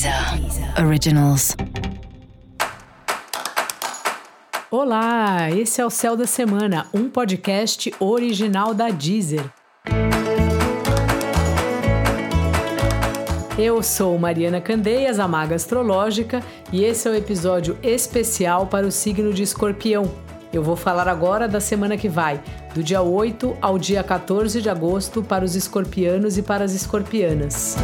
Deezer Originals. Olá, esse é o Céu da Semana, um podcast original da Deezer. Eu sou Mariana Candeias, a Maga Astrológica, e esse é o episódio especial para o signo de Escorpião. Eu vou falar agora da semana que vai, do dia 8 ao dia 14 de agosto, para os escorpianos e para as escorpianas.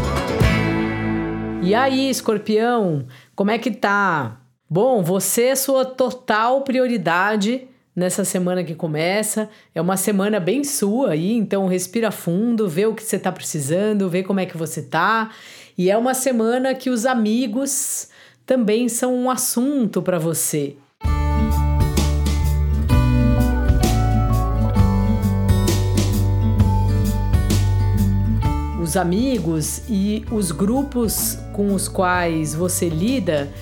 E aí, escorpião, como é que tá? Bom, você é sua total prioridade nessa semana que começa. É uma semana bem sua aí, então respira fundo, vê o que você tá precisando, vê como é que você tá. E é uma semana que os amigos também são um assunto para você. Os amigos e os grupos com os quais você lida,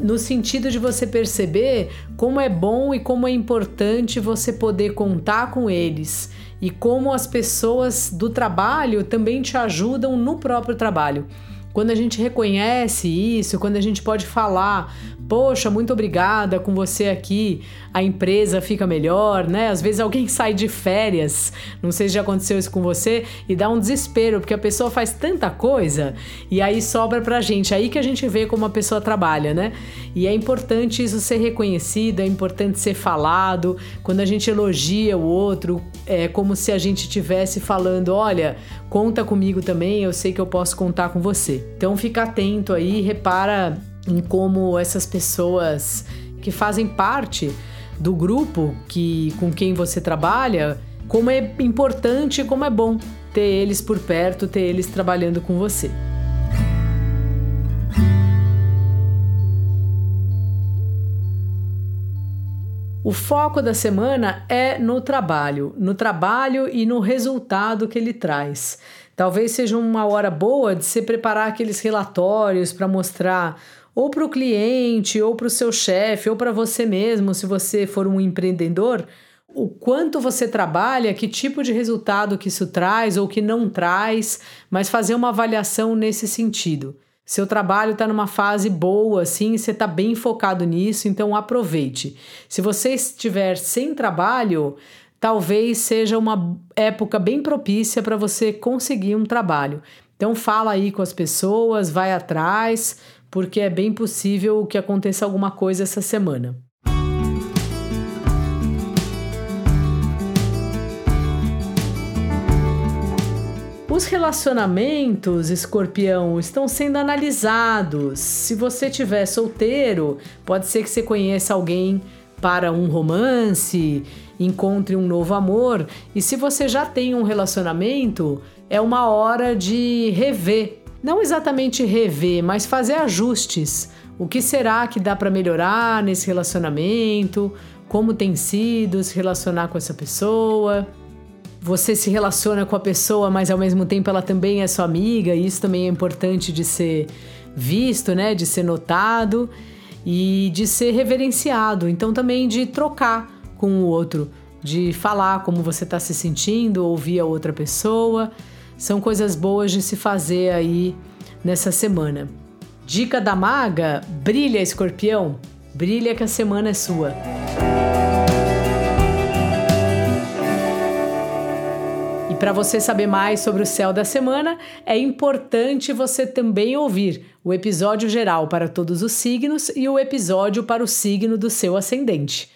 no sentido de você perceber como é bom e como é importante você poder contar com eles e como as pessoas do trabalho também te ajudam no próprio trabalho. Quando a gente reconhece isso, quando a gente pode falar, poxa, muito obrigada com você aqui, a empresa fica melhor, né? Às vezes alguém sai de férias, não sei se já aconteceu isso com você, e dá um desespero, porque a pessoa faz tanta coisa e aí sobra pra gente. Aí que a gente vê como a pessoa trabalha, né? E é importante isso ser reconhecido, é importante ser falado. Quando a gente elogia o outro, é como se a gente estivesse falando: olha, conta comigo também, eu sei que eu posso contar com você. Então fica atento aí, repara em como essas pessoas que fazem parte do grupo que com quem você trabalha, como é importante, como é bom ter eles por perto, ter eles trabalhando com você. O foco da semana é no trabalho, no trabalho e no resultado que ele traz. Talvez seja uma hora boa de se preparar aqueles relatórios para mostrar ou para o cliente, ou para o seu chefe, ou para você mesmo, se você for um empreendedor, o quanto você trabalha, que tipo de resultado que isso traz ou que não traz, mas fazer uma avaliação nesse sentido. Seu trabalho está numa fase boa, assim, você está bem focado nisso, então aproveite. Se você estiver sem trabalho, talvez seja uma época bem propícia para você conseguir um trabalho. Então fala aí com as pessoas, vai atrás, porque é bem possível que aconteça alguma coisa essa semana. Os relacionamentos, escorpião, estão sendo analisados. Se você estiver solteiro, pode ser que você conheça alguém para um romance, encontre um novo amor. E se você já tem um relacionamento, é uma hora de rever. Não exatamente rever, mas fazer ajustes. O que será que dá para melhorar nesse relacionamento? Como tem sido se relacionar com essa pessoa? Você se relaciona com a pessoa, mas ao mesmo tempo ela também é sua amiga, e isso também é importante de ser visto, né, de ser notado e de ser reverenciado. Então também de trocar com o outro, de falar como você está se sentindo, ouvir a outra pessoa. São coisas boas de se fazer aí nessa semana. Dica da maga: brilha, escorpião. Brilha que a semana é sua. Para você saber mais sobre o céu da semana, é importante você também ouvir o episódio geral para todos os signos e o episódio para o signo do seu ascendente.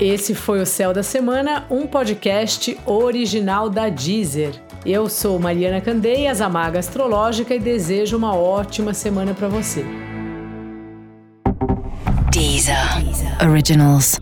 Esse foi o Céu da Semana, um podcast original da Deezer. Eu sou Mariana Candeias, a Maga Astrológica, e desejo uma ótima semana para você. Deezer. Originals.